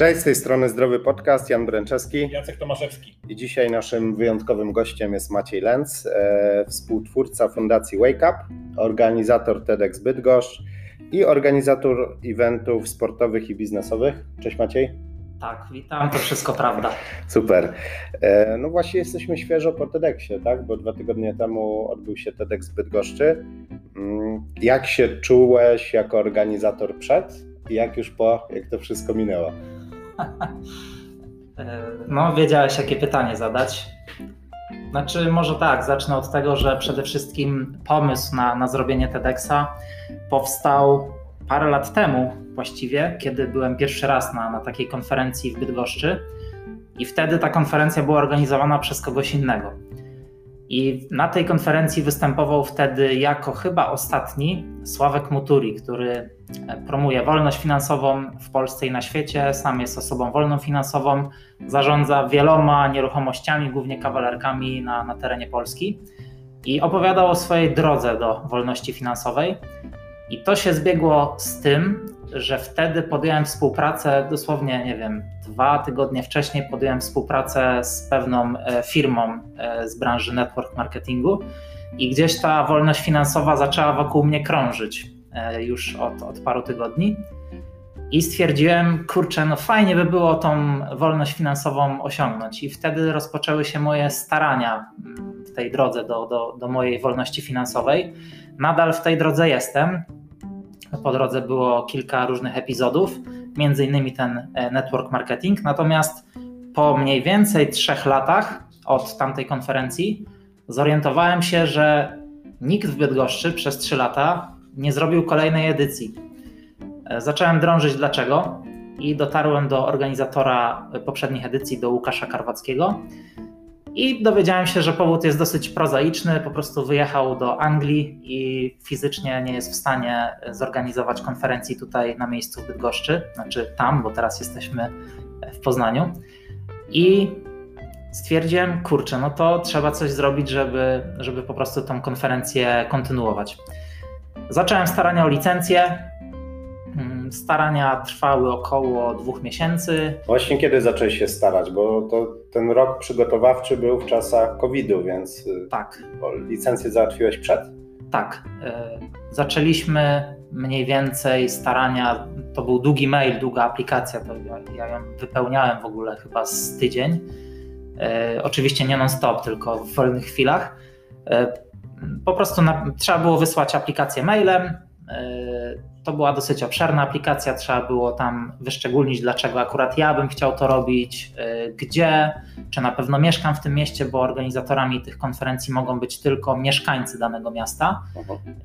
Cześć, z tej strony Zdrowy Podcast, Jan Bręczewski. Jacek Tomaszewski. I dzisiaj naszym wyjątkowym gościem jest Maciej Lenz, e, współtwórca Fundacji Wake Up, organizator TEDx Bydgoszcz i organizator eventów sportowych i biznesowych. Cześć Maciej. Tak, witam, to wszystko prawda. Super. E, no właśnie jesteśmy świeżo po TEDxie, tak? Bo dwa tygodnie temu odbył się TEDx Bydgoszczy. Mm, jak się czułeś jako organizator przed i jak już po, jak to wszystko minęło? No, wiedziałeś, jakie pytanie zadać. Znaczy, może tak, zacznę od tego, że przede wszystkim pomysł na, na zrobienie TEDxa powstał parę lat temu właściwie, kiedy byłem pierwszy raz na, na takiej konferencji w Bydgoszczy i wtedy ta konferencja była organizowana przez kogoś innego. I na tej konferencji występował wtedy jako chyba ostatni Sławek Muturi, który promuje wolność finansową w Polsce i na świecie. Sam jest osobą wolną finansową, zarządza wieloma nieruchomościami, głównie kawalerkami na, na terenie Polski i opowiadał o swojej drodze do wolności finansowej. I to się zbiegło z tym, że wtedy podjąłem współpracę, dosłownie, nie wiem, dwa tygodnie wcześniej podjąłem współpracę z pewną e, firmą e, z branży network marketingu i gdzieś ta wolność finansowa zaczęła wokół mnie krążyć e, już od, od paru tygodni. I stwierdziłem, kurczę, no fajnie by było tą wolność finansową osiągnąć. I wtedy rozpoczęły się moje starania mm, w tej drodze do, do, do mojej wolności finansowej. Nadal w tej drodze jestem po drodze było kilka różnych epizodów, między innymi ten e, network marketing. Natomiast po mniej więcej trzech latach od tamtej konferencji zorientowałem się, że nikt w Bydgoszczy przez trzy lata nie zrobił kolejnej edycji. E, zacząłem drążyć dlaczego i dotarłem do organizatora poprzednich edycji, do Łukasza Karwackiego i dowiedziałem się, że powód jest dosyć prozaiczny. Po prostu wyjechał do Anglii i fizycznie nie jest w stanie zorganizować konferencji tutaj na miejscu w Bydgoszczy, znaczy tam, bo teraz jesteśmy w Poznaniu. I stwierdziłem, kurczę, no to trzeba coś zrobić, żeby, żeby po prostu tą konferencję kontynuować. Zacząłem starania o licencję, Starania trwały około dwóch miesięcy. Właśnie kiedy zaczęłeś się starać, bo to ten rok przygotowawczy był w czasach COVID-u, więc y, tak. licencję załatwiłeś przed? Tak. Y, zaczęliśmy mniej więcej starania, to był długi mail, długa aplikacja, to ja, ja ją wypełniałem w ogóle chyba z tydzień. Y, oczywiście nie non-stop, tylko w wolnych chwilach. Po prostu na, trzeba było wysłać aplikację mailem, to była dosyć obszerna aplikacja, trzeba było tam wyszczególnić, dlaczego akurat ja bym chciał to robić, y, gdzie, czy na pewno mieszkam w tym mieście, bo organizatorami tych konferencji mogą być tylko mieszkańcy danego miasta,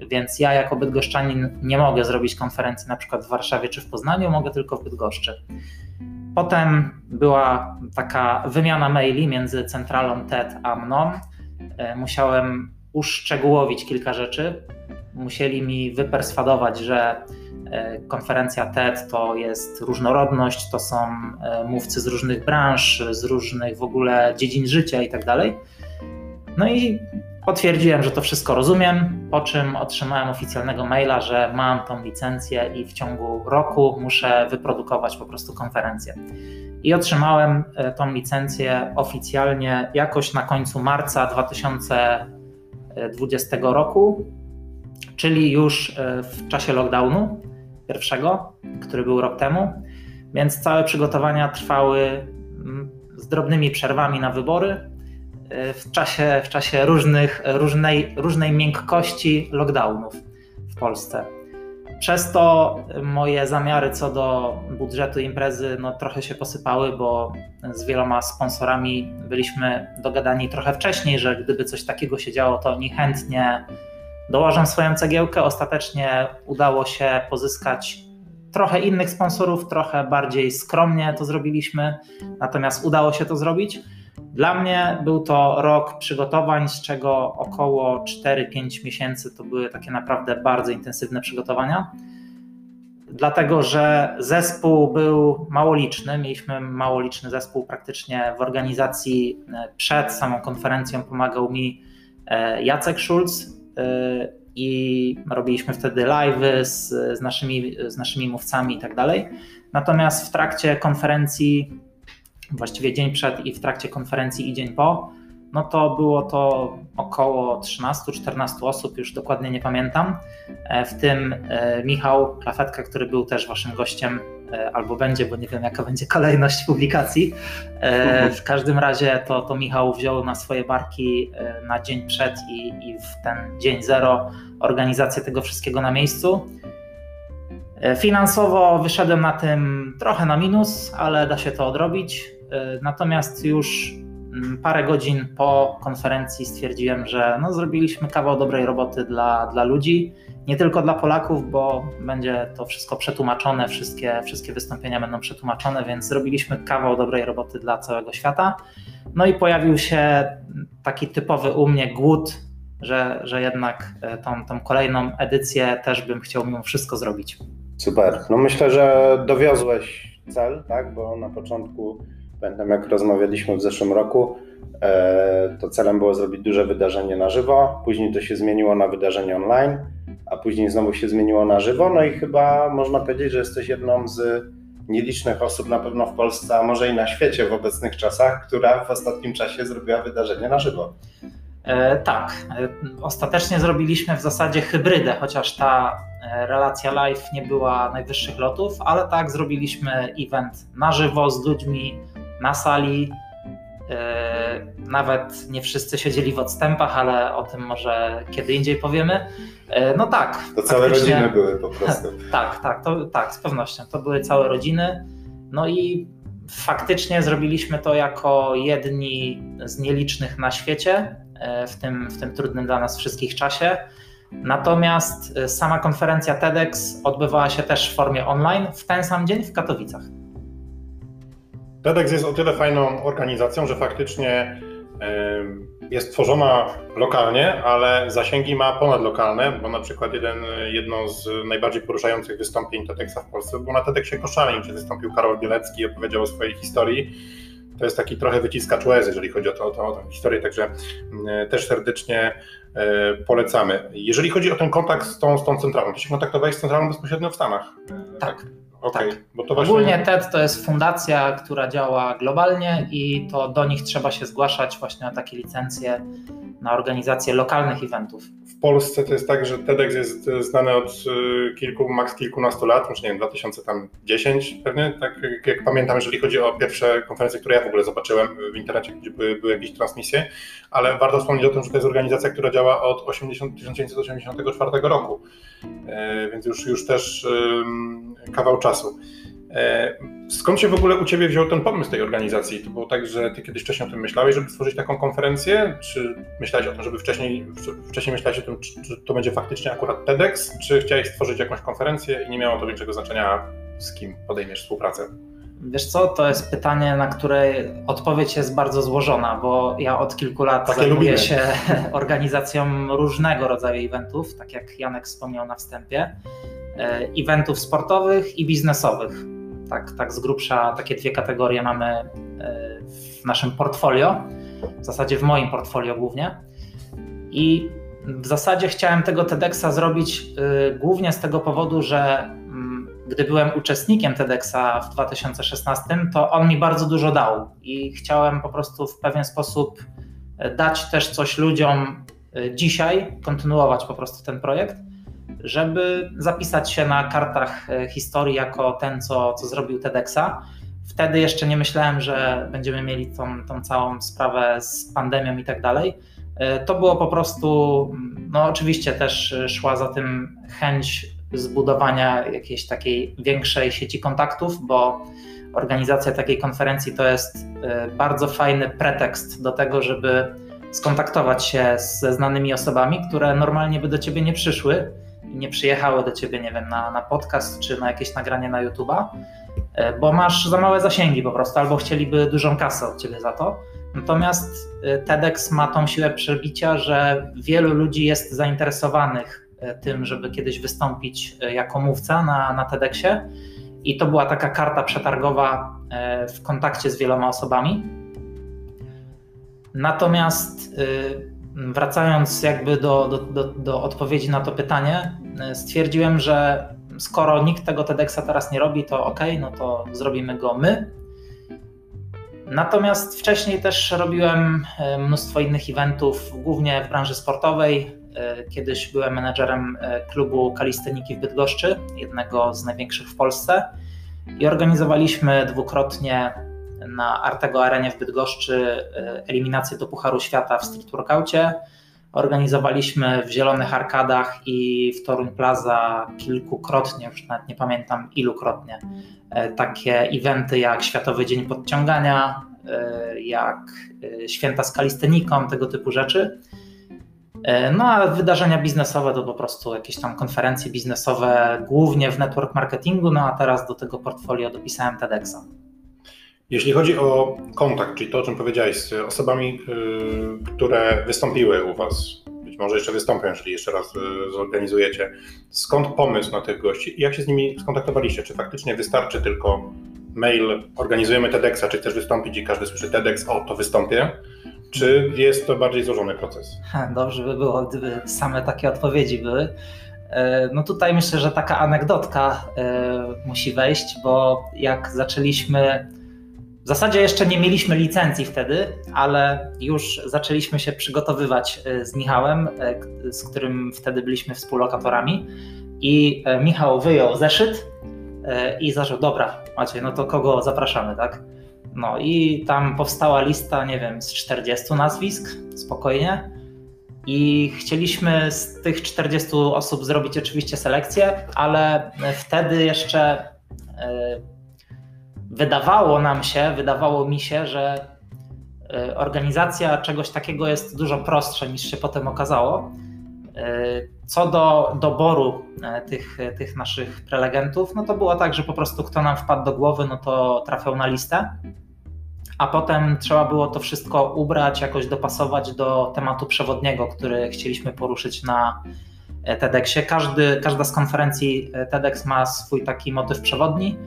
więc ja jako bydgoszczanin nie mogę zrobić konferencji na przykład w Warszawie czy w Poznaniu, mogę tylko w Bydgoszczy. Potem była taka wymiana maili między centralą TED a mną. Y, musiałem uszczegółowić kilka rzeczy, musieli mi wyperswadować, że e, konferencja TED to jest różnorodność, to są e, mówcy z różnych branż, z różnych w ogóle dziedzin życia i tak dalej. No i potwierdziłem, że to wszystko rozumiem, po czym otrzymałem oficjalnego maila, że mam tą licencję i w ciągu roku muszę wyprodukować po prostu konferencję. I otrzymałem e, tą licencję oficjalnie jakoś na końcu marca 2020 roku czyli już e, w czasie lockdownu pierwszego, który był rok temu, więc całe przygotowania trwały mm, z drobnymi przerwami na wybory e, w czasie, w czasie różnych, różnej, różnej miękkości lockdownów w Polsce. Przez to moje zamiary co do budżetu imprezy no, trochę się posypały, bo z wieloma sponsorami byliśmy dogadani trochę wcześniej, że gdyby coś takiego się działo, to oni chętnie dołożę swoją cegiełkę. Ostatecznie udało się pozyskać trochę innych sponsorów, trochę bardziej skromnie to zrobiliśmy, natomiast udało się to zrobić. Dla mnie był to rok przygotowań, z czego około 4-5 miesięcy to były takie naprawdę bardzo intensywne przygotowania. Dlatego, że zespół był małoliczny, mieliśmy małoliczny zespół praktycznie w organizacji przed samą konferencją pomagał mi e, Jacek Y, i robiliśmy wtedy live'y z, z, naszymi, z naszymi mówcami i tak dalej. Natomiast w trakcie konferencji, właściwie dzień przed i w trakcie konferencji i dzień po, no to było to około 13-14 osób, już dokładnie nie pamiętam, e, w tym e, Michał Klafetka, który był też waszym gościem, e, albo będzie, bo nie wiem jaka będzie kolejność publikacji. Mhm. W każdym razie to, to Michał wziął na swoje barki na dzień przed i, i w ten dzień zero organizację tego wszystkiego na miejscu. Finansowo wyszedłem na tym trochę na minus, ale da się to odrobić. Natomiast już Mm, parę godzin po konferencji stwierdziłem, że no, zrobiliśmy kawał dobrej roboty dla, dla ludzi, nie tylko dla Polaków, bo będzie to wszystko przetłumaczone, wszystkie, wszystkie wystąpienia będą przetłumaczone, więc zrobiliśmy kawał dobrej roboty dla całego świata. No i pojawił się taki typowy u mnie głód, że, że jednak e, tą, tą kolejną edycję też bym chciał mimo wszystko zrobić. Super. No myślę, że dowiozłeś cel, tak? Bo na początku Pamiętam, jak rozmawialiśmy w zeszłym roku, e, to celem było zrobić duże wydarzenie na żywo, później to się zmieniło na wydarzenie online, a później znowu się zmieniło na żywo. No i chyba można powiedzieć, że jesteś jedną z nielicznych osób na pewno w Polsce, a może i na świecie w obecnych czasach, która w ostatnim czasie zrobiła wydarzenie na żywo. E, tak, e, ostatecznie zrobiliśmy w zasadzie hybrydę, chociaż ta e, relacja live nie była najwyższych lotów, ale tak, zrobiliśmy event na żywo z ludźmi, na sali. E, nawet nie wszyscy siedzieli w odstępach, ale o tym może kiedy indziej powiemy. E, no tak. To całe rodziny były po prostu. tak, tak, to, tak, z pewnością. To były całe rodziny. No i faktycznie zrobiliśmy to jako jedni z nielicznych na świecie e, w tym, w tym trudnym dla nas wszystkich czasie. Natomiast sama konferencja TEDx odbywała się też w formie online w ten sam dzień w Katowicach. TEDx jest o tyle fajną organizacją, że faktycznie jest tworzona lokalnie, ale zasięgi ma ponadlokalne, bo na przykład jeden, jedno z najbardziej poruszających wystąpień TEDxa w Polsce było na TEDxie Koszalin, gdzie wystąpił Karol Bielecki i opowiedział o swojej historii. To jest taki trochę wyciskacz łez, jeżeli chodzi o, to, o, tę historię, także mm, też serdecznie e, polecamy. Jeżeli chodzi o ten kontakt z tą, z tą centralą, to się kontaktowałeś z centralą bezpośrednio w Stanach? Tak. Okay, tak. Bo to właśnie... Ogólnie TED to jest fundacja, która działa globalnie i to do nich trzeba się zgłaszać właśnie na takie licencje na organizację lokalnych eventów. W Polsce to jest tak, że TEDx jest znany od y, kilku, maks kilkunastu lat, może nie wiem, 2010 pewnie, tak jak pamiętam, jeżeli chodzi o pierwsze konferencje, które ja w ogóle zobaczyłem w internecie, gdzie były, były jakieś transmisje, ale warto wspomnieć o tym, że to jest organizacja, która działa od 80, 1984 roku, e, więc już, już też kawał czasu. E, skąd się w ogóle u Ciebie wziął ten pomysł tej organizacji? To było tak, że Ty kiedyś wcześniej o tym myślałeś, żeby stworzyć taką konferencję? Czy myślałeś o tym, żeby wcześniej, wcześniej myślałeś o tym, czy to będzie faktycznie akurat TEDx? Czy chciałeś stworzyć jakąś konferencję i nie miało to większego znaczenia, z kim podejmiesz współpracę? Wiesz co, to jest pytanie, na które odpowiedź jest bardzo złożona, bo ja od kilku lat Takie zajmuję lubimy. się organizacją różnego rodzaju eventów, tak jak Janek wspomniał na wstępie, e, eventów sportowych i biznesowych tak, tak z grubsza takie dwie kategorie mamy e, w naszym portfolio, w zasadzie w moim portfolio głównie. I w zasadzie chciałem tego TEDxa zrobić e, głównie z tego powodu, że mm, gdy byłem uczestnikiem TEDxa w 2016, to on mi bardzo dużo dał i chciałem po prostu w pewien sposób e, dać też coś ludziom dzisiaj, kontynuować po prostu ten projekt żeby zapisać się na kartach e, historii jako ten, co, co zrobił TEDxa. Wtedy jeszcze nie myślałem, że będziemy mieli tą, tą całą sprawę z pandemią i tak dalej. E, to było po prostu, no oczywiście też szła za tym chęć zbudowania jakiejś takiej większej sieci kontaktów, bo organizacja takiej konferencji to jest e, bardzo fajny pretekst do tego, żeby skontaktować się ze znanymi osobami, które normalnie by do ciebie nie przyszły nie przyjechały do ciebie, nie wiem, na, na podcast czy na jakieś nagranie na YouTube'a, e, bo masz za małe zasięgi po prostu, albo chcieliby dużą kasę od ciebie za to. Natomiast e, TEDx ma tą siłę przebicia, że wielu ludzi jest zainteresowanych e, tym, żeby kiedyś wystąpić jako mówca na, na TEDxie. I to była taka karta przetargowa w kontakcie z wieloma osobami. Natomiast wracając jakby do, do, do, do odpowiedzi na to pytanie, stwierdziłem, że skoro nikt tego TEDxa teraz nie robi, to ok, no to zrobimy go my. Natomiast wcześniej też robiłem e, mnóstwo innych eventów, głównie w branży sportowej. E, kiedyś byłem menedżerem e, klubu kalisteniki w Bydgoszczy, jednego z największych w Polsce i organizowaliśmy dwukrotnie na Artego Arenie w Bydgoszczy eliminację do Pucharu Świata w street workoutie. Organizowaliśmy w Zielonych Arkadach i w Toruń Plaza kilkukrotnie, już nawet nie pamiętam ilukrotnie, e, takie eventy jak Światowy Dzień Podciągania, e, jak e, Święta z Kalisteniką, tego typu rzeczy. No a wydarzenia biznesowe to po prostu jakieś tam konferencje biznesowe, głównie w network marketingu, no a teraz do tego portfolio dopisałem TEDxa. Jeśli chodzi o kontakt, czyli to, o czym powiedziałeś, z osobami, y, które wystąpiły u Was, być może jeszcze wystąpią, jeżeli jeszcze raz y, zorganizujecie, skąd pomysł na tych gości i jak się z nimi skontaktowaliście? Czy faktycznie wystarczy tylko mail, organizujemy TEDxa, czy chcesz wystąpić i każdy słyszy TEDx, o, to wystąpię? Czy jest to bardziej złożony proces? Dobrze by było, gdyby same takie odpowiedzi były. E, no tutaj myślę, że taka anegdotka e, musi wejść, bo jak zaczęliśmy w zasadzie jeszcze nie mieliśmy licencji wtedy, ale już zaczęliśmy się przygotowywać e, z Michałem, e, z którym wtedy byliśmy współlokatorami. I e, Michał wyjął zeszyt i zaczął, dobra, macie, no to kogo zapraszamy, tak? No i tam powstała lista, nie wiem, z 40 nazwisk, spokojnie. I chcieliśmy z tych 40 osób zrobić oczywiście selekcję, ale wtedy jeszcze wydawało nam się, wydawało mi się, że e, organizacja czegoś takiego jest dużo prostsza niż się potem okazało. E, co do doboru e, tych, tych naszych prelegentów, no to było tak, że po prostu kto nam wpadł do głowy, no to trafiał na listę, a potem trzeba było to wszystko ubrać, jakoś dopasować do tematu przewodniego, który chcieliśmy poruszyć na TEDxie. Każdy, każda z konferencji TEDx ma swój taki motyw przewodni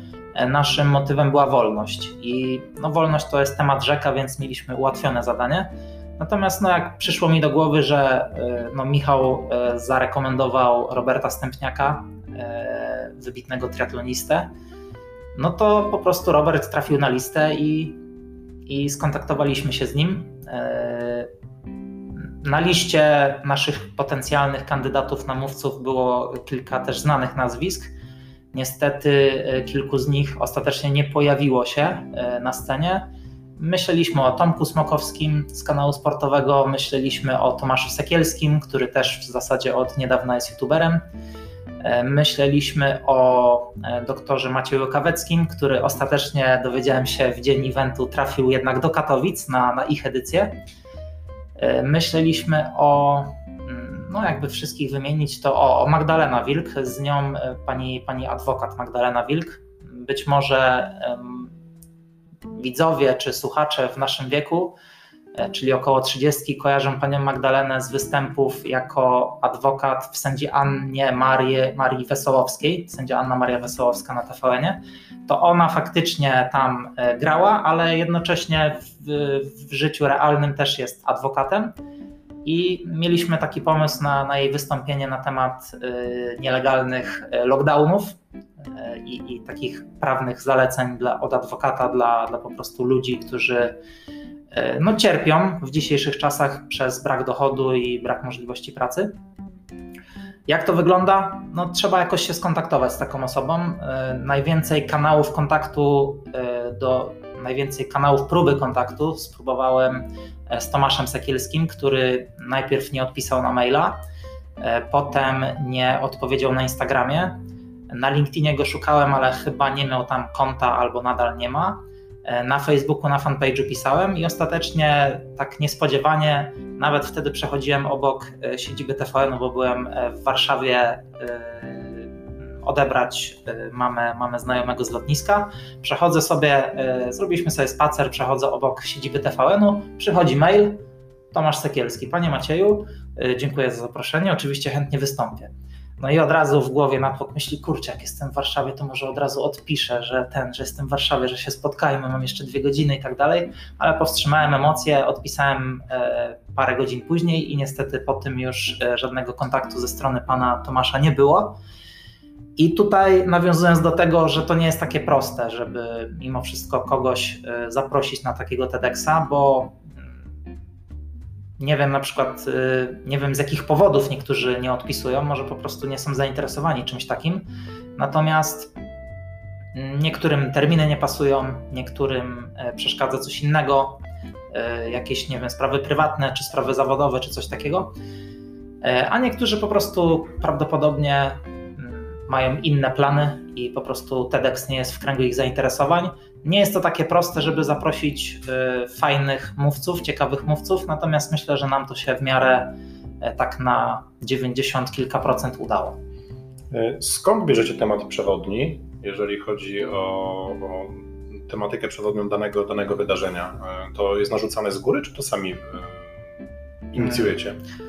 naszym motywem była wolność. I no, wolność to jest temat rzeka, więc mieliśmy ułatwione zadanie. Natomiast no, jak przyszło mi do głowy, że e, no, Michał e, zarekomendował Roberta Stępniaka, e, wybitnego triatlonistę, no to po prostu Robert trafił na listę i, i skontaktowaliśmy się z nim. Na liście naszych potencjalnych kandydatów na mówców było kilka też znanych nazwisk. Niestety e, kilku z nich ostatecznie nie pojawiło się e, na scenie. Myśleliśmy o Tomku Smokowskim z kanału sportowego, myśleliśmy o Tomaszu Sekielskim, który też w zasadzie od niedawna jest youtuberem. E, myśleliśmy o doktorze Macieju Kaweckim, który ostatecznie dowiedziałem się w dzień eventu trafił jednak do Katowic na, na ich edycję. Myśleliśmy o no jakby wszystkich wymienić, to o, o Magdalena Wilk, z nią e, pani, pani adwokat Magdalena Wilk. Być może um, widzowie czy słuchacze w naszym wieku, e, czyli około 30, kojarzą panią Magdalenę z występów jako adwokat w sędzi Annie Marii, Marii Wesołowskiej, sędzia Anna Maria Wesołowska na TVN-ie. To ona faktycznie tam e, grała, ale jednocześnie w, w życiu realnym też jest adwokatem i mieliśmy taki pomysł na, na jej wystąpienie na temat y, nielegalnych y, lockdownów y, i, i, takich prawnych zaleceń dla, od adwokata dla, dla po prostu ludzi, którzy no, cierpią w dzisiejszych czasach przez brak dochodu i brak możliwości pracy. Jak to wygląda? No, trzeba jakoś się skontaktować z taką osobą. Najwięcej kanałów kontaktu do najwięcej kanałów próby kontaktu spróbowałem E, z Tomaszem Sekielskim, który najpierw nie odpisał na maila, e, potem nie odpowiedział na Instagramie. Na LinkedInie go szukałem, ale chyba nie miał tam konta albo nadal nie ma. E, na Facebooku, na fanpage'u pisałem i ostatecznie tak niespodziewanie, nawet wtedy przechodziłem obok siedziby TVN, bo byłem w Warszawie odebrać y, mamę, mamę znajomego z lotniska. Przechodzę sobie, y, zrobiliśmy sobie spacer, przechodzę obok siedziby TVN-u, przychodzi mail, Tomasz Sekielski. Panie Macieju, y, dziękuję za zaproszenie, oczywiście chętnie wystąpię. No i od razu w głowie natłok myśli, kurczę, jak jestem w Warszawie, to może od razu odpiszę, że ten, że jestem w Warszawie, że się spotkajmy, mam jeszcze dwie godziny i tak dalej, ale powstrzymałem emocje, odpisałem e, parę godzin później i niestety po tym już e, żadnego kontaktu ze strony pana Tomasza nie było. I tutaj nawiązując do tego, że to nie jest takie proste, żeby mimo wszystko kogoś e, zaprosić na takiego TEDxa, bo nie wiem na przykład, y, nie wiem z jakich powodów niektórzy nie odpisują, może po prostu nie są zainteresowani czymś takim. Natomiast niektórym terminy nie pasują, niektórym e, przeszkadza coś innego, e, jakieś, nie wiem, sprawy prywatne, czy sprawy zawodowe, czy coś takiego. E, a niektórzy po prostu prawdopodobnie mają inne plany i po prostu TEDx nie jest w kręgu ich zainteresowań. Nie jest to takie proste, żeby zaprosić y, fajnych mówców, ciekawych mówców, natomiast myślę, że nam to się w miarę e, tak na 90 kilka procent udało. E, skąd bierzecie temat przewodni, jeżeli chodzi o, o tematykę przewodnią danego, danego wydarzenia? E, to jest narzucane z góry, czy to sami inicjujecie? Hmm.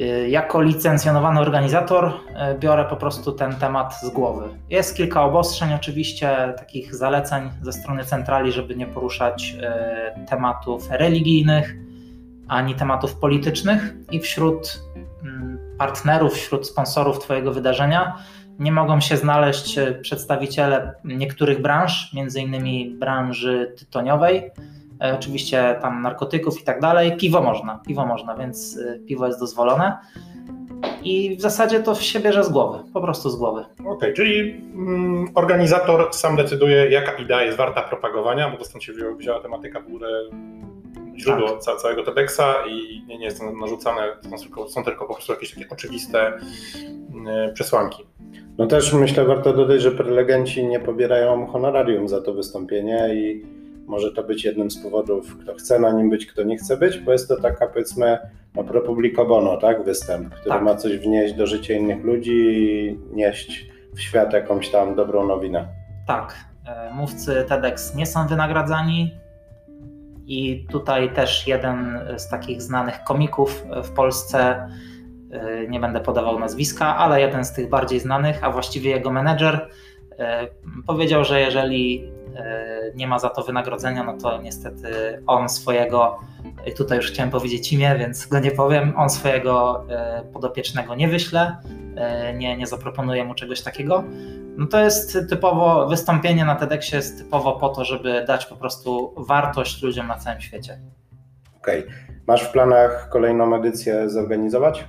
Y, jako licencjonowany organizator y, biorę po prostu ten temat z głowy. Jest kilka obostrzeń, oczywiście, takich zaleceń ze strony centrali, żeby nie poruszać y, tematów religijnych ani tematów politycznych, i wśród mm, partnerów, wśród sponsorów Twojego wydarzenia nie mogą się znaleźć przedstawiciele niektórych branż, między innymi branży tytoniowej oczywiście tam narkotyków i tak dalej. Piwo można, piwo można, więc e, piwo jest dozwolone. I w zasadzie to się bierze z głowy, po prostu z głowy. Okej, okay, czyli mm, organizator sam decyduje, jaka idea jest warta propagowania, bo to stąd się wzięła tematyka w ogóle źródło tak. całego TEDxa i nie, nie jest to narzucane, są tylko, są tylko po prostu jakieś takie oczywiste y, przesłanki. No też myślę, warto dodać, że prelegenci nie pobierają honorarium za to wystąpienie i może to być jednym z powodów, kto chce na nim być, kto nie chce być, bo jest to taka powiedzmy no, pro publico bono, tak, występ, który tak. ma coś wnieść do życia innych ludzi i nieść w świat jakąś tam dobrą nowinę. Tak, e, mówcy TEDx nie są wynagradzani i tutaj też jeden z takich znanych komików w Polsce, e, nie będę podawał nazwiska, ale jeden z tych bardziej znanych, a właściwie jego menedżer, powiedział, że jeżeli E, nie ma za to wynagrodzenia, no to niestety on swojego, tutaj już chciałem powiedzieć imię, więc go nie powiem, on swojego e, podopiecznego nie wyśle, e, nie, nie zaproponuje mu czegoś takiego. No to jest typowo, wystąpienie na TEDxie jest typowo po to, żeby dać po prostu wartość ludziom na całym świecie. Okej. Okay. Masz w planach kolejną edycję zorganizować?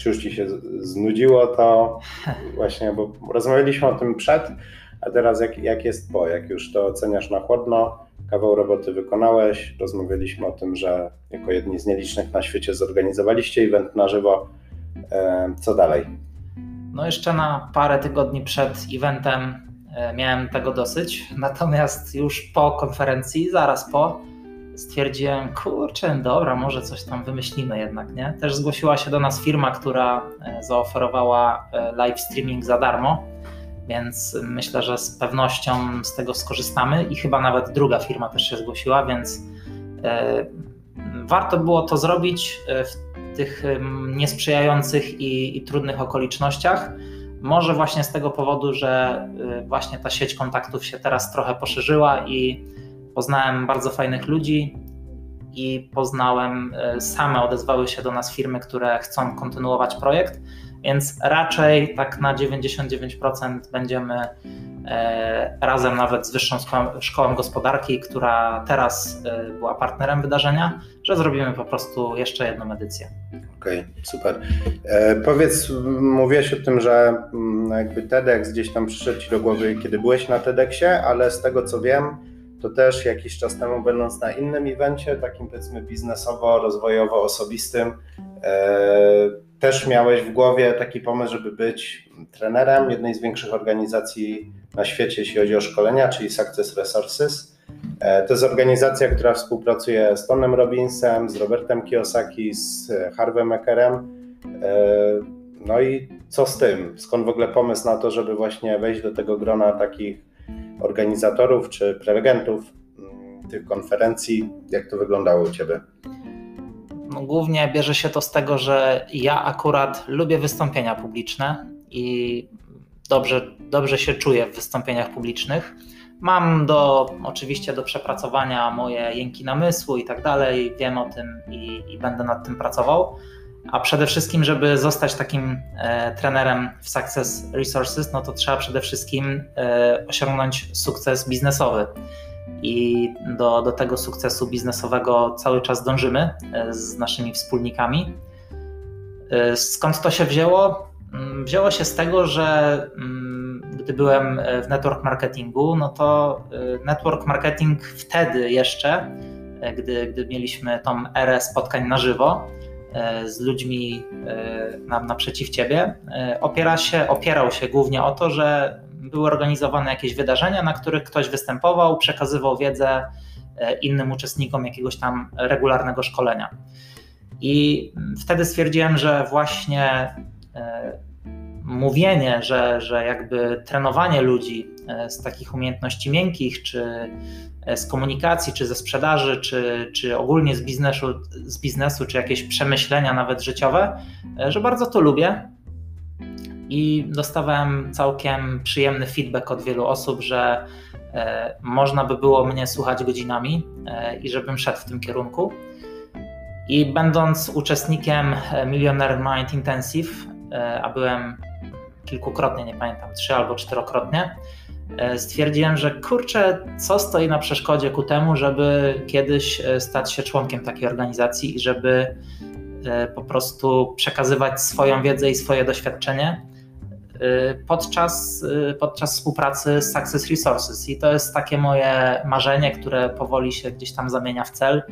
Czy już ci się znudziło to właśnie, bo rozmawialiśmy o tym przed, a teraz jak, jak jest po, jak już to oceniasz na chłodno, kawał roboty wykonałeś, rozmawialiśmy o tym, że jako jedni z nielicznych na świecie zorganizowaliście event na żywo. E, co dalej? No jeszcze na parę tygodni przed eventem e, miałem tego dosyć, natomiast już po konferencji, zaraz po, stwierdziłem, kurczę, dobra, może coś tam wymyślimy jednak, nie? Też zgłosiła się do nas firma, która e, zaoferowała live streaming za darmo więc myślę, że z pewnością z tego skorzystamy i chyba nawet druga firma też się zgłosiła, więc e, warto było to zrobić e, w tych niesprzyjających i, i trudnych okolicznościach. Może właśnie z tego powodu, że e, właśnie ta sieć kontaktów się teraz trochę poszerzyła i poznałem bardzo fajnych ludzi i poznałem, same odezwały się do nas firmy, które chcą kontynuować projekt więc raczej tak na 99% będziemy e, razem nawet z Wyższą Szkołą Gospodarki, która teraz e, była partnerem wydarzenia, że zrobimy po prostu jeszcze jedną edycję. Okej, okay, super. E, powiedz, mówiłeś o tym, że mm, jakby TEDx gdzieś tam przyszedł Ci do głowy, kiedy byłeś na TEDxie, ale z tego co wiem, to też jakiś czas temu, będąc na innym evencie, takim powiedzmy biznesowo, rozwojowo, osobistym, e, też miałeś w głowie taki pomysł, żeby być trenerem jednej z większych organizacji na świecie, jeśli chodzi o szkolenia, czyli Success Resources. E, to jest organizacja, która współpracuje z Tonem Robbinsem, z Robertem Kiyosaki, z Harvey Ekerem. E, no i co z tym? Skąd w ogóle pomysł na to, żeby właśnie wejść do tego grona takich organizatorów czy prelegentów mm, tych konferencji? Jak to wyglądało u Ciebie? No, głównie bierze się to z tego, że ja akurat lubię wystąpienia publiczne i dobrze, dobrze się czuję w wystąpieniach publicznych. Mam do, oczywiście do przepracowania moje jęki namysłu i tak dalej, wiem o tym i, i będę nad tym pracował. A przede wszystkim, żeby zostać takim e, trenerem w Success Resources, no to trzeba przede wszystkim e, osiągnąć sukces biznesowy. I do, do tego sukcesu biznesowego cały czas dążymy e, z naszymi wspólnikami. E, skąd to się wzięło? Mm, wzięło się z tego, że mm, gdy byłem w network marketingu, no to e, network marketing wtedy jeszcze, gdy, gdy mieliśmy tą erę spotkań na żywo, E, z ludźmi e, nam naprzeciw ciebie, e, opiera się, opierał się głównie o to, że były organizowane jakieś wydarzenia, na których ktoś występował, przekazywał wiedzę innym uczestnikom jakiegoś tam regularnego szkolenia. I wtedy stwierdziłem, że właśnie mówienie, że, że jakby trenowanie ludzi z takich umiejętności miękkich, czy E, z komunikacji, czy ze sprzedaży, czy, czy ogólnie z biznesu, z biznesu, czy jakieś przemyślenia nawet życiowe, e, że bardzo to lubię. I dostawałem całkiem przyjemny feedback od wielu osób, że e, można by było mnie słuchać godzinami i żebym szedł w tym kierunku. I będąc uczestnikiem Millionaire Mind Intensive, a byłem kilkukrotnie, nie pamiętam, trzy albo czterokrotnie, E, stwierdziłem, że kurczę, co stoi na przeszkodzie ku temu, żeby kiedyś e, stać się członkiem takiej organizacji i żeby e, po prostu przekazywać swoją wiedzę i swoje doświadczenie podczas, podczas współpracy z Success Resources. I to jest takie moje marzenie, które powoli się gdzieś tam zamienia w cel,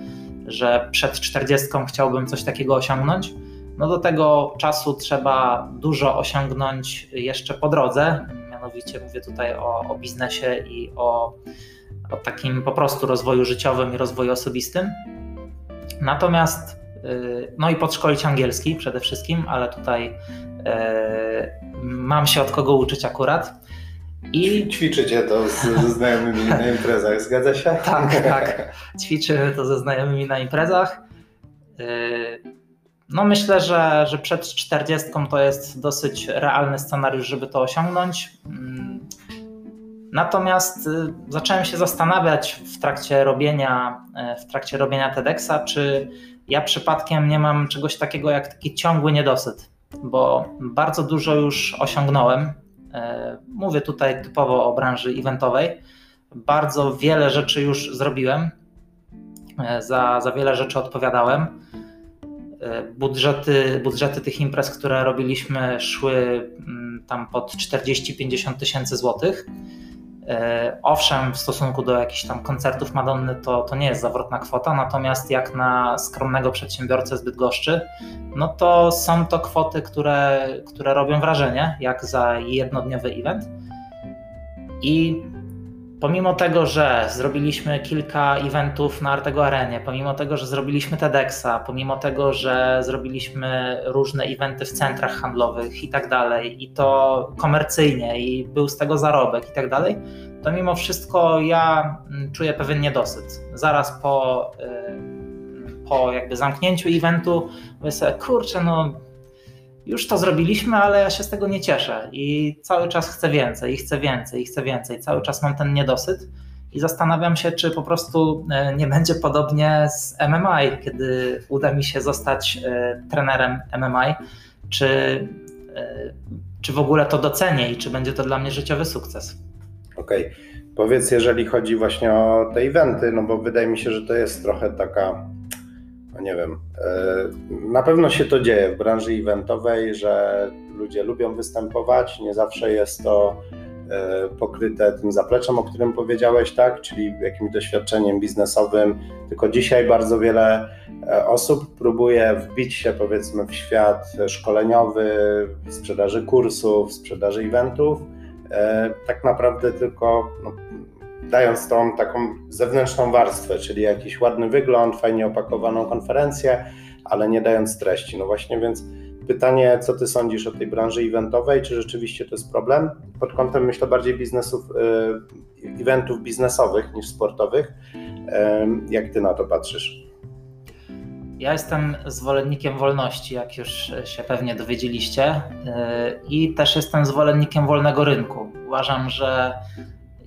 że przed 40 chciałbym coś takiego osiągnąć. No do tego czasu trzeba dużo osiągnąć jeszcze po drodze mianowicie mówię tutaj o, o biznesie i o, o takim po prostu rozwoju życiowym i rozwoju osobistym. Natomiast, y, no i podszkolić angielski przede wszystkim, ale tutaj y, mam się od kogo uczyć akurat. I ćwiczycie to z, ze znajomymi na imprezach, zgadza się? Tak, tak. Ćwiczymy to ze znajomymi na imprezach. No myślę, że, że przed 40 to jest dosyć realny scenariusz, żeby to osiągnąć. Mm. Natomiast y, zacząłem się zastanawiać w trakcie robienia, y, w trakcie robienia TEDxa, czy ja przypadkiem nie mam czegoś takiego jak taki ciągły niedosyt, bo bardzo dużo już osiągnąłem. Y, mówię tutaj typowo o branży eventowej. Bardzo wiele rzeczy już zrobiłem, za, za wiele rzeczy odpowiadałem budżety, budżety tych imprez, które robiliśmy, szły mm, tam pod 40-50 tysięcy złotych. E, owszem, w stosunku do jakichś tam koncertów Madonny to, to nie jest zawrotna kwota, natomiast jak na skromnego przedsiębiorcę z Bydgoszczy, no to są to kwoty, które, które robią wrażenie, jak za jednodniowy event. I Pomimo tego, że zrobiliśmy kilka eventów na Artego Arenie, pomimo tego, że zrobiliśmy TEDxa, pomimo tego, że zrobiliśmy różne eventy w centrach handlowych i tak dalej, i to komercyjnie, i był z tego zarobek i tak dalej, to mimo wszystko ja mm, czuję pewien niedosyt. Zaraz po, y, po jakby zamknięciu eventu sobie, kurczę, no już to zrobiliśmy, ale ja się z tego nie cieszę i cały czas chcę więcej, i chcę więcej, i chcę więcej. Cały czas mam ten niedosyt i zastanawiam się, czy po prostu e, nie będzie podobnie z MMA, kiedy uda mi się zostać e, trenerem MMA, czy, e, czy w ogóle to docenię i czy będzie to dla mnie życiowy sukces. Okej. Okay. Powiedz, jeżeli chodzi właśnie o te eventy, no bo wydaje mi się, że to jest trochę taka no nie wiem, e, na pewno się to dzieje w branży eventowej, że ludzie lubią występować, nie zawsze jest to e, pokryte tym zapleczem, o którym powiedziałeś, tak, czyli jakimś doświadczeniem biznesowym, tylko dzisiaj bardzo wiele e, osób próbuje wbić się powiedzmy w świat szkoleniowy, sprzedaży kursów, sprzedaży eventów, tak naprawdę tylko no, dając tą taką zewnętrzną warstwę, czyli jakiś ładny wygląd, fajnie opakowaną konferencję, ale nie dając treści. No właśnie, więc pytanie, co ty sądzisz o tej branży eventowej? Czy rzeczywiście to jest problem? Pod kątem, myślę, bardziej biznesów, y, eventów biznesowych niż sportowych. Jak ty na to patrzysz? Ja jestem zwolennikiem wolności, jak już się pewnie dowiedzieliście, i też jestem zwolennikiem wolnego rynku. Uważam, że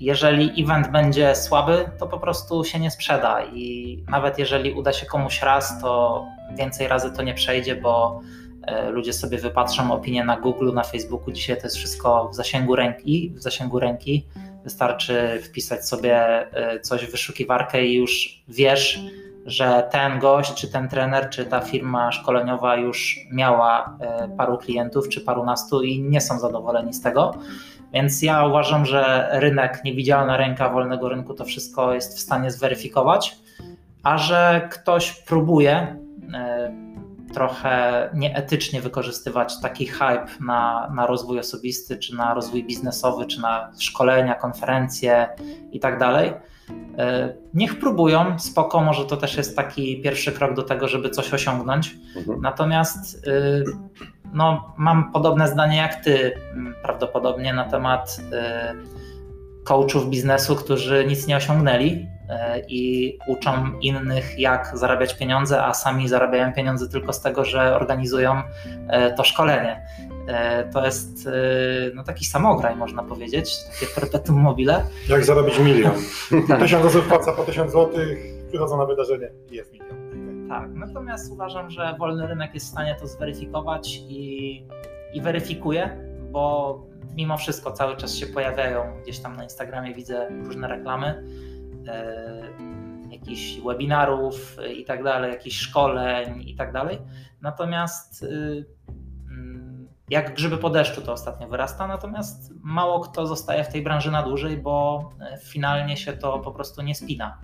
jeżeli event będzie słaby, to po prostu się nie sprzeda i nawet jeżeli uda się komuś raz, to więcej razy to nie przejdzie, bo e, ludzie sobie wypatrzą opinie na Google, na Facebooku. Dzisiaj to jest wszystko w zasięgu ręki, w zasięgu ręki. Wystarczy wpisać sobie e, coś w wyszukiwarkę i już wiesz, że ten gość, czy ten trener, czy ta firma szkoleniowa już miała e, paru klientów, czy parunastu i nie są zadowoleni z tego. Więc ja uważam, że rynek, niewidzialna ręka wolnego rynku to wszystko jest w stanie zweryfikować, a że ktoś próbuje e, trochę nieetycznie wykorzystywać taki hype na, na rozwój osobisty, czy na rozwój biznesowy, czy na szkolenia, konferencje i tak dalej. E, niech próbują, spoko, może to też jest taki pierwszy krok do tego, żeby coś osiągnąć. Mhm. Natomiast y, no, mam podobne zdanie jak ty mm, prawdopodobnie na temat y, coachów biznesu, którzy nic nie osiągnęli y, i uczą innych, jak zarabiać pieniądze, a sami zarabiają pieniądze tylko z tego, że organizują y, to szkolenie. To jest no, taki samograj, można powiedzieć, takie perpetuum mobile. Jak zarobić milion? Tysiąc osób płaca po tysiąc złotych, przychodzą na wydarzenie i jest milion. Tak, natomiast uważam, że wolny rynek jest w stanie to zweryfikować i, i weryfikuje, bo mimo wszystko cały czas się pojawiają gdzieś tam na Instagramie, widzę różne reklamy. E, jakichś webinarów i tak dalej, jakichś szkoleń i tak dalej. Natomiast y, mm, jak grzyby po deszczu to ostatnio wyrasta, natomiast mało kto zostaje w tej branży na dłużej, bo e, finalnie się to po prostu nie spina.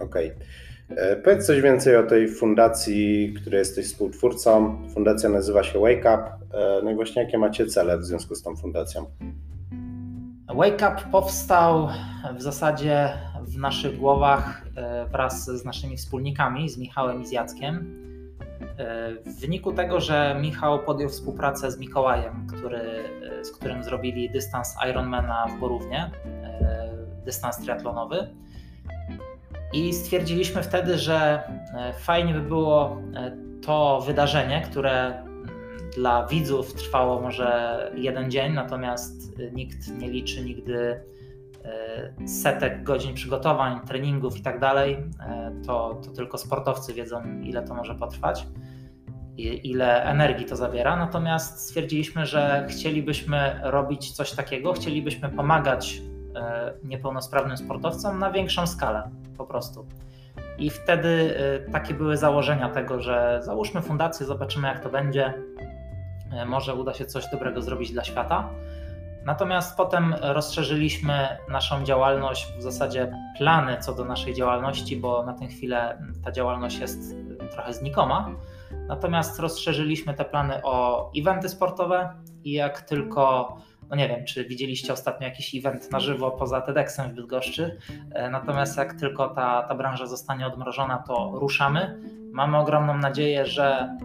Okej. Okay. E, powiedz coś więcej o tej fundacji, której jesteś współtwórcą. Fundacja nazywa się Wake Up. E, no i właśnie jakie macie cele w związku z tą fundacją? Wake Up powstał w zasadzie w naszych głowach e, wraz z naszymi wspólnikami, z Michałem i z Jackiem. W wyniku tego, że Michał podjął współpracę z Mikołajem, który, z którym zrobili dystans Ironmana w Borównie, dystans triatlonowy, i stwierdziliśmy wtedy, że e, fajnie by było e, to wydarzenie, które mm, dla widzów trwało może jeden dzień, natomiast e, nikt nie liczy nigdy setek godzin przygotowań, treningów i tak dalej. To, to tylko sportowcy wiedzą, ile to może potrwać, ile energii to zabiera. Natomiast stwierdziliśmy, że chcielibyśmy robić coś takiego, chcielibyśmy pomagać niepełnosprawnym sportowcom na większą skalę po prostu. I wtedy e, takie były założenia tego, że załóżmy fundację, zobaczymy jak to będzie. E, może uda się coś dobrego zrobić dla świata. Natomiast potem rozszerzyliśmy naszą działalność, w zasadzie plany co do naszej działalności, bo na tę chwilę ta działalność jest trochę znikoma. Natomiast rozszerzyliśmy te plany o eventy sportowe i jak tylko no nie wiem, czy widzieliście ostatnio jakiś event na żywo poza TEDxem w Bydgoszczy, e, natomiast jak tylko ta, ta branża zostanie odmrożona, to ruszamy. Mamy ogromną nadzieję, że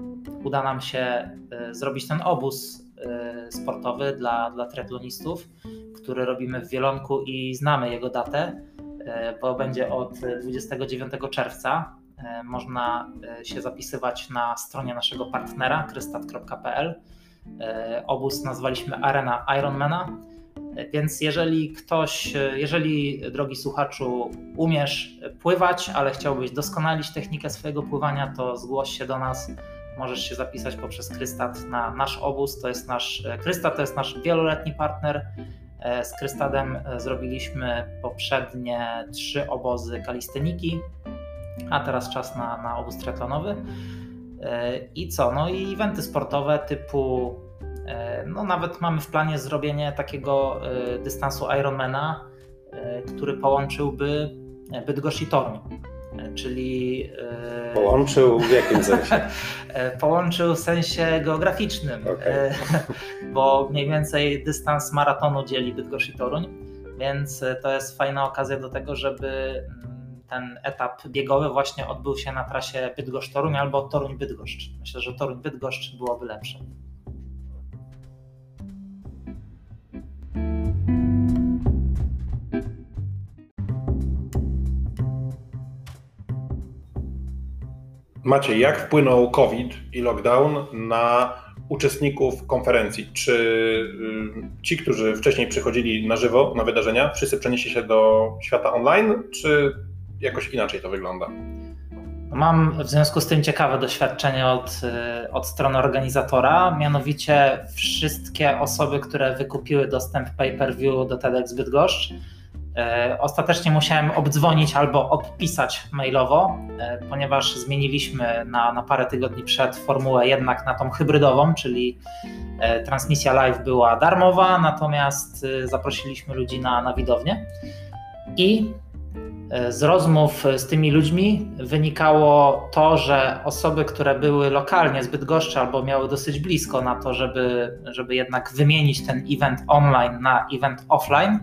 uda nam się e, zrobić ten obóz e, sportowy dla, dla triatlonistów, który robimy w Wielonku i znamy jego datę, bo będzie od 29 czerwca. Można się zapisywać na stronie naszego partnera krystat.pl obóz nazwaliśmy Arena Ironmana. E, więc jeżeli ktoś, e, jeżeli drogi słuchaczu, umiesz pływać, ale chciałbyś doskonalić technikę swojego pływania, to zgłoś się do nas. Możesz się zapisać poprzez Krystat na nasz obóz. To jest nasz, Krystat to jest nasz wieloletni partner. Z Krystadem zrobiliśmy poprzednie trzy obozy kalisteniki, a teraz czas na, na obóz triatlonowy. I co? No i eventy sportowe typu, e, no nawet mamy w planie zrobienie takiego e, dystansu Ironmana, e, który połączyłby Bydgoszcz i Toruń. Czyli. Połączył w jakim sensie? Połączył w sensie geograficznym, okay. bo mniej więcej dystans maratonu dzieli Bydgoszcz i Toruń, więc to jest fajna okazja do tego, żeby mm, ten etap biegowy właśnie odbył się na trasie Bydgoszcz-Toruń albo Toruń-Bydgoszcz. Myślę, że Toruń-Bydgoszcz byłoby lepsze. Macie, jak wpłynął COVID i lockdown na uczestników konferencji? Czy y, ci, którzy wcześniej przychodzili na żywo na wydarzenia, wszyscy przenieśli się do świata online, czy jakoś inaczej to wygląda? Mam w związku z tym ciekawe doświadczenie od, y, od strony organizatora, mianowicie wszystkie osoby, które wykupiły dostęp pay-per-view do TEDx Bydgoszcz, y, Ostatecznie musiałem obdzwonić albo odpisać mailowo, y, ponieważ zmieniliśmy na, na parę tygodni przed formułę jednak na tą hybrydową, czyli transmisja live była darmowa, natomiast zaprosiliśmy ludzi na, na widownię. I z rozmów z tymi ludźmi wynikało to, że osoby, które były lokalnie zbyt goszcze albo miały dosyć blisko na to, żeby, żeby jednak wymienić ten event online na event offline,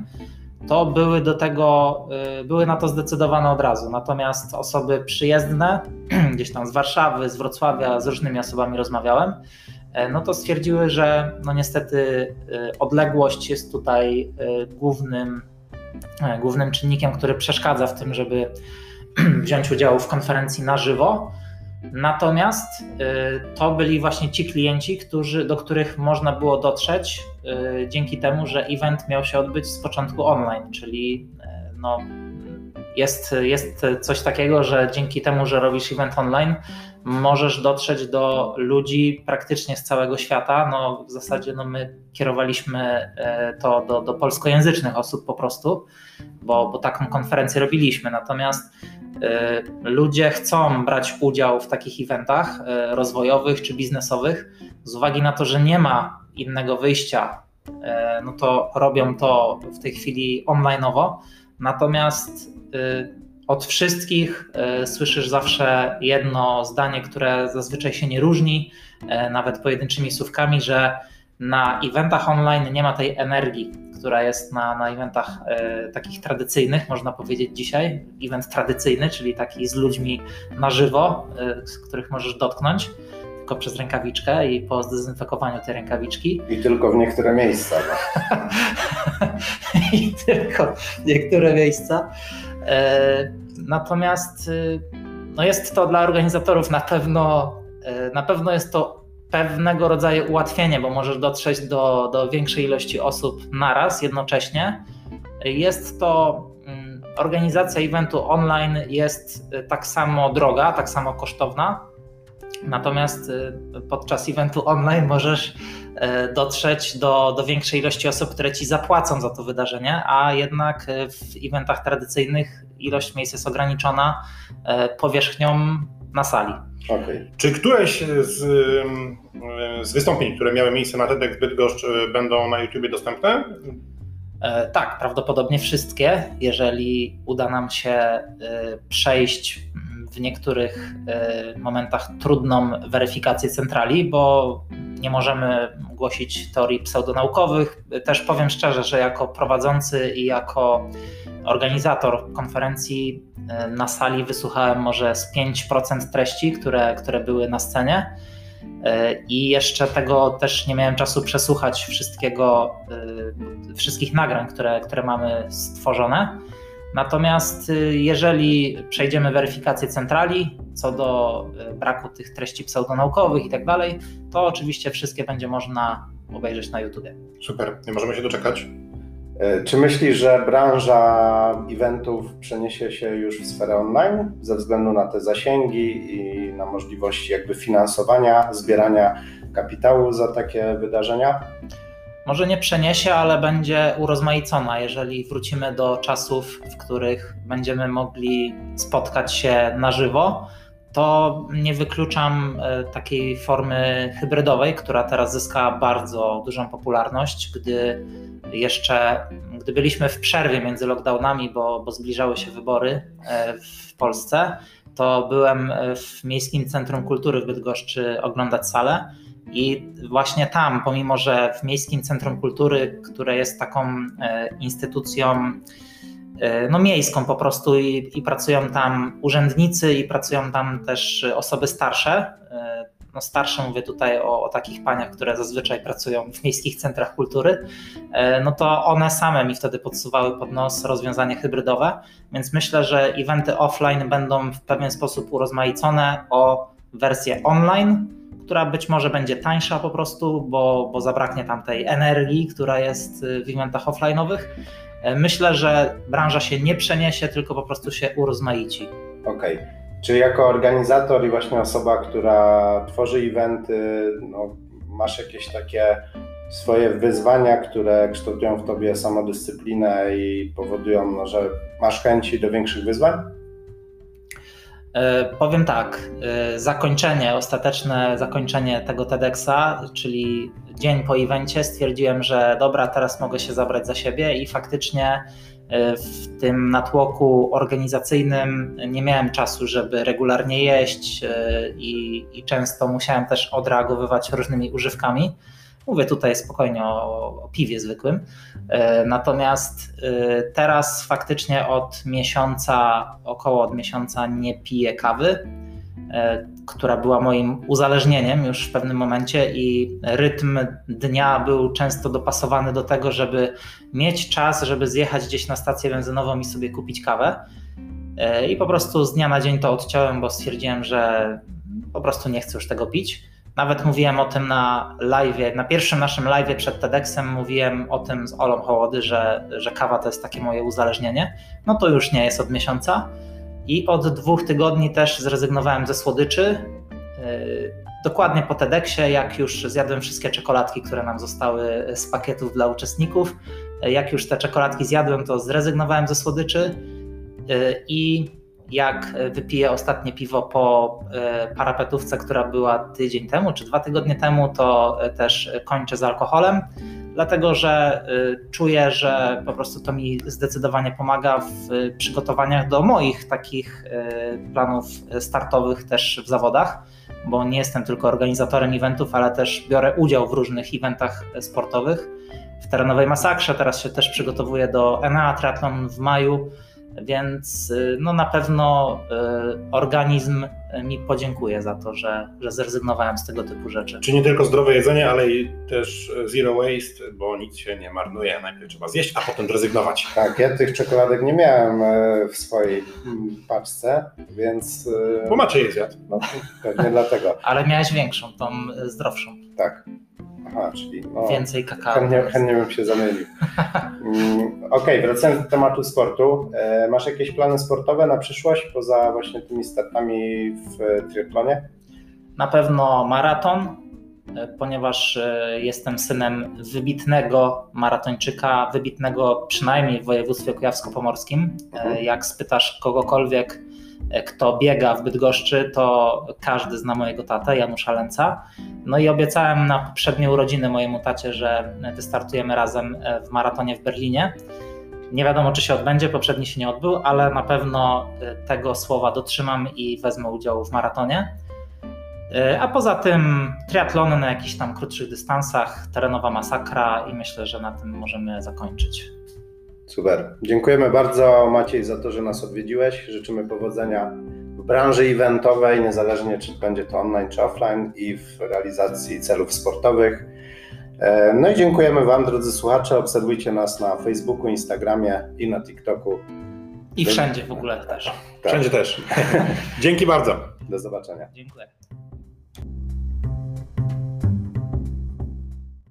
to były do tego, e, były na to zdecydowane od razu. Natomiast osoby przyjezdne, gdzieś tam z Warszawy, z Wrocławia, z różnymi osobami rozmawiałem, e, no to stwierdziły, że no niestety odległość jest tutaj głównym E, głównym czynnikiem, który przeszkadza w tym, żeby wziąć udział w konferencji na żywo. Natomiast e, to byli właśnie ci klienci, którzy, do których można było dotrzeć e, dzięki temu, że event miał się odbyć z początku online, czyli no, jest, jest coś takiego, że dzięki temu, że robisz event online, możesz dotrzeć do ludzi praktycznie z całego świata. No, w zasadzie no, my kierowaliśmy e, to do, do polskojęzycznych osób po prostu, bo, bo taką konferencję robiliśmy. Natomiast y, ludzie chcą brać udział w takich eventach y, rozwojowych czy biznesowych z uwagi na to, że nie ma innego wyjścia, no to robią to w tej chwili onlineowo. Natomiast od wszystkich e, słyszysz zawsze jedno zdanie, które zazwyczaj się nie różni, e, nawet pojedynczymi słówkami, że na eventach online nie ma tej energii, która jest na, na eventach e, takich tradycyjnych, można powiedzieć dzisiaj. Event tradycyjny, czyli taki z ludźmi na żywo, których możesz dotknąć tylko przez rękawiczkę i po zdezynfekowaniu tej rękawiczki. I tylko w niektóre miejsca. No. I tylko w niektóre miejsca. E, natomiast y, no jest to dla organizatorów na pewno, e, na pewno jest to pewnego rodzaju ułatwienie, bo możesz dotrzeć do, do większej ilości osób naraz, jednocześnie. Jest to mm, organizacja eventu online jest y, tak samo droga, tak samo kosztowna. Natomiast y, podczas eventu online możesz dotrzeć do, do większej ilości osób, które ci zapłacą za to wydarzenie, a jednak e, w eventach tradycyjnych ilość miejsc jest ograniczona e, powierzchnią na sali. Okay. Czy któreś z, z wystąpień, które miały miejsce na TEDx Bydgoszcz będą na YouTubie dostępne? Tak, prawdopodobnie wszystkie, jeżeli uda nam się przejść w niektórych momentach trudną weryfikację centrali, bo nie możemy głosić teorii pseudonaukowych. Też powiem szczerze, że jako prowadzący i jako organizator konferencji e, na sali wysłuchałem może z 5% treści, które, które były na scenie. E, I jeszcze tego też nie miałem czasu przesłuchać wszystkiego, e, wszystkich nagrań, które, które mamy stworzone. Natomiast y, jeżeli przejdziemy weryfikację centrali co do y, braku tych treści pseudonaukowych i tak dalej, to oczywiście wszystkie będzie można obejrzeć na YouTube. Super, nie możemy się doczekać. E, czy myślisz, że branża eventów przeniesie się już w sferę online ze względu na te zasięgi i na możliwości jakby finansowania, zbierania kapitału za takie wydarzenia? Może nie przeniesie, ale będzie urozmaicona, jeżeli wrócimy do czasów, w których będziemy mogli spotkać się na żywo. To nie wykluczam e, takiej formy hybrydowej, która teraz zyskała bardzo dużą popularność, gdy jeszcze, gdy byliśmy w przerwie między lockdownami, bo, bo zbliżały się wybory e, w Polsce, to byłem e, w Miejskim Centrum Kultury w Bydgoszczy oglądać salę i właśnie tam, pomimo że w Miejskim Centrum Kultury, które jest taką e, instytucją e, no, miejską po prostu i, i pracują tam urzędnicy i pracują tam też osoby starsze. E, no, starsze mówię tutaj o, o takich paniach, które zazwyczaj pracują w miejskich centrach kultury, no to one same mi wtedy podsuwały pod nos rozwiązanie hybrydowe, więc myślę, że eventy offline będą w pewien sposób urozmaicone o wersję online, która być może będzie tańsza po prostu, bo, bo zabraknie tam tej energii, która jest w eventach offline'owych. Myślę, że branża się nie przeniesie, tylko po prostu się urozmaici. Okej. Okay. Czy jako organizator i właśnie osoba, która tworzy eventy, no, masz jakieś takie swoje wyzwania, które kształtują w tobie samodyscyplinę i powodują, no, że masz chęci do większych wyzwań? E, powiem tak, e, zakończenie, ostateczne zakończenie tego TEDxa, czyli dzień po evencie, stwierdziłem, że dobra, teraz mogę się zabrać za siebie i faktycznie e, w tym natłoku organizacyjnym nie miałem czasu, żeby regularnie jeść i, i często musiałem też odreagowywać różnymi używkami. Mówię tutaj spokojnie o, o piwie zwykłym. E, natomiast e, teraz faktycznie od miesiąca, około od miesiąca nie piję kawy, e, która była moim uzależnieniem już w pewnym momencie i rytm dnia był często dopasowany do tego, żeby mieć czas, żeby zjechać gdzieś na stację benzynową i sobie kupić kawę. I po prostu z dnia na dzień to odciąłem, bo stwierdziłem, że po prostu nie chcę już tego pić. Nawet mówiłem o tym na live, na pierwszym naszym live przed TEDxem mówiłem o tym z Olą Hołody, że, że kawa to jest takie moje uzależnienie. No to już nie jest od miesiąca. I od dwóch tygodni też zrezygnowałem ze słodyczy. Yy, dokładnie po TEDxie, jak już zjadłem wszystkie czekoladki, które nam zostały z pakietów dla uczestników, jak już te czekoladki zjadłem, to zrezygnowałem ze słodyczy yy, i jak wypiję ostatnie piwo po e, parapetówce, która była tydzień temu czy dwa tygodnie temu, to e, też kończę z alkoholem, dlatego że e, czuję, że po prostu to mi zdecydowanie pomaga w przygotowaniach do moich takich planów startowych też w zawodach, bo nie jestem tylko organizatorem eventów, ale też biorę udział w różnych eventach sportowych. W terenowej masakrze teraz się też przygotowuję do Enea Triathlon w maju więc y, no na pewno y, organizm mi podziękuje za to, że, że zrezygnowałem z tego typu rzeczy. Czy nie tylko zdrowe jedzenie, ale i też zero waste, bo nic się nie marnuje. Najpierw trzeba zjeść, a potem zrezygnować. Tak, ja tych czekoladek nie miałem e, w swojej paczce, więc. E, bo macie je zjadł. No, pewnie dlatego. Ale miałeś większą, tą zdrowszą. Tak. Aha, czyli no, więcej kakao. Chętnie, chętnie bym się zamylił. Okej, okay, wracając do tematu sportu. E, masz jakieś plany sportowe na przyszłość poza właśnie tymi startami w triatlonie? Na pewno maraton, e, ponieważ e, jestem synem wybitnego maratończyka, wybitnego przynajmniej w województwie kujawsko-pomorskim. Mhm. Jak spytasz kogokolwiek, kto biega w Bydgoszczy, to każdy zna mojego tatę, Janusza Lęca. No i obiecałem na poprzednie urodziny mojemu tacie, że wystartujemy razem w maratonie w Berlinie. Nie wiadomo, czy się odbędzie, poprzedni się nie odbył, ale na pewno e, tego słowa dotrzymam i wezmę udział w maratonie. E, a poza tym triatlony na jakichś tam krótszych dystansach, terenowa masakra i myślę, że na tym możemy zakończyć. Super. Dziękujemy bardzo Maciej za to, że nas odwiedziłeś. Życzymy powodzenia w branży eventowej, niezależnie czy będzie to online czy offline i w realizacji celów sportowych. E, no i dziękujemy Wam, drodzy słuchacze. Obserwujcie nas na Facebooku, Instagramie i na TikToku. I wszędzie w ogóle też. Tak. Wszędzie też. Dzięki bardzo. Do zobaczenia. Dziękuję.